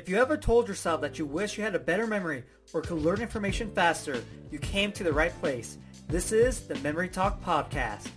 If you ever told yourself that you wish you had a better memory or could learn information faster, you came to the right place. This is the Memory Talk Podcast.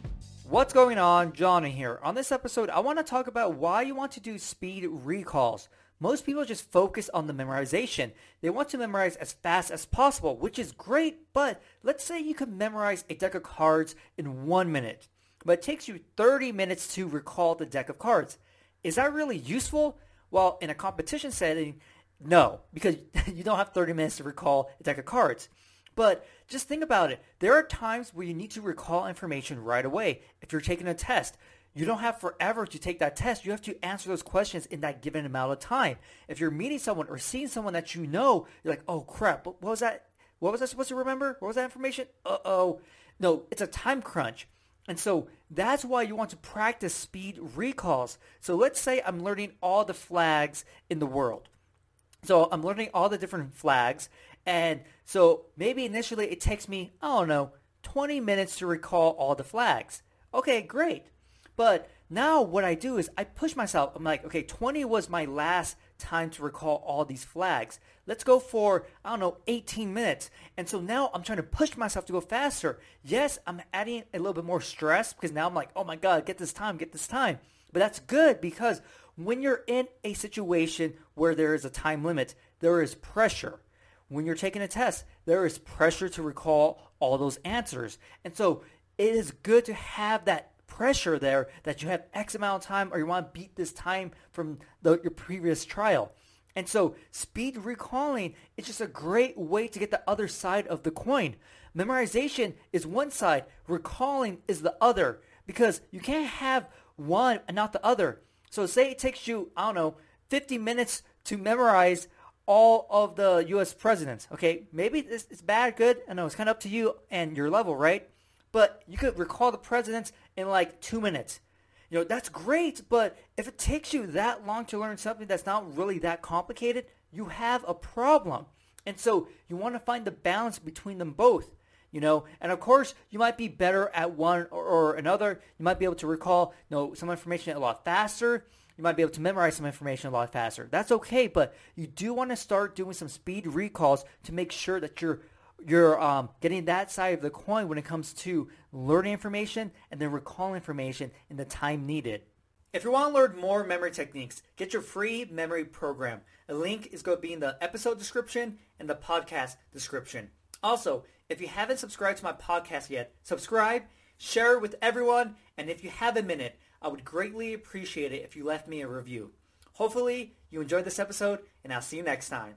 What's going on? Johnny here. On this episode, I want to talk about why you want to do speed recalls. Most people just focus on the memorization. They want to memorize as fast as possible, which is great, but let's say you could memorize a deck of cards in one minute, but it takes you 30 minutes to recall the deck of cards. Is that really useful? Well, in a competition setting, no, because you don't have 30 minutes to recall a deck of cards. But just think about it. There are times where you need to recall information right away. If you're taking a test, you don't have forever to take that test. You have to answer those questions in that given amount of time. If you're meeting someone or seeing someone that you know, you're like, oh crap, what was that? What was I supposed to remember? What was that information? Uh-oh. No, it's a time crunch. And so that's why you want to practice speed recalls. So let's say I'm learning all the flags in the world. So I'm learning all the different flags. And so maybe initially it takes me, I don't know, 20 minutes to recall all the flags. Okay, great. But now what I do is I push myself. I'm like, okay, 20 was my last time to recall all these flags. Let's go for, I don't know, 18 minutes. And so now I'm trying to push myself to go faster. Yes, I'm adding a little bit more stress because now I'm like, oh my God, get this time, get this time. But that's good because when you're in a situation where there is a time limit, there is pressure. When you're taking a test, there is pressure to recall all those answers. And so it is good to have that pressure there that you have X amount of time or you want to beat this time from the, your previous trial. And so speed recalling is just a great way to get the other side of the coin. Memorization is one side, recalling is the other because you can't have one and not the other. So say it takes you, I don't know, 50 minutes to memorize all of the U.S. presidents. Okay, maybe it's, it's bad, good. I know it's kind of up to you and your level, right? But you could recall the presidents in like two minutes. You know, that's great, but if it takes you that long to learn something that's not really that complicated, you have a problem. And so you want to find the balance between them both. You know, and of course, you might be better at one or, or another. You might be able to recall, you know, some information a lot faster. You might be able to memorize some information a lot faster. That's okay, but you do want to start doing some speed recalls to make sure that you're you're um, getting that side of the coin when it comes to learning information and then recalling information in the time needed. If you want to learn more memory techniques, get your free memory program. A link is going to be in the episode description and the podcast description. Also, if you haven't subscribed to my podcast yet, subscribe, share it with everyone, and if you have a minute, I would greatly appreciate it if you left me a review. Hopefully, you enjoyed this episode, and I'll see you next time.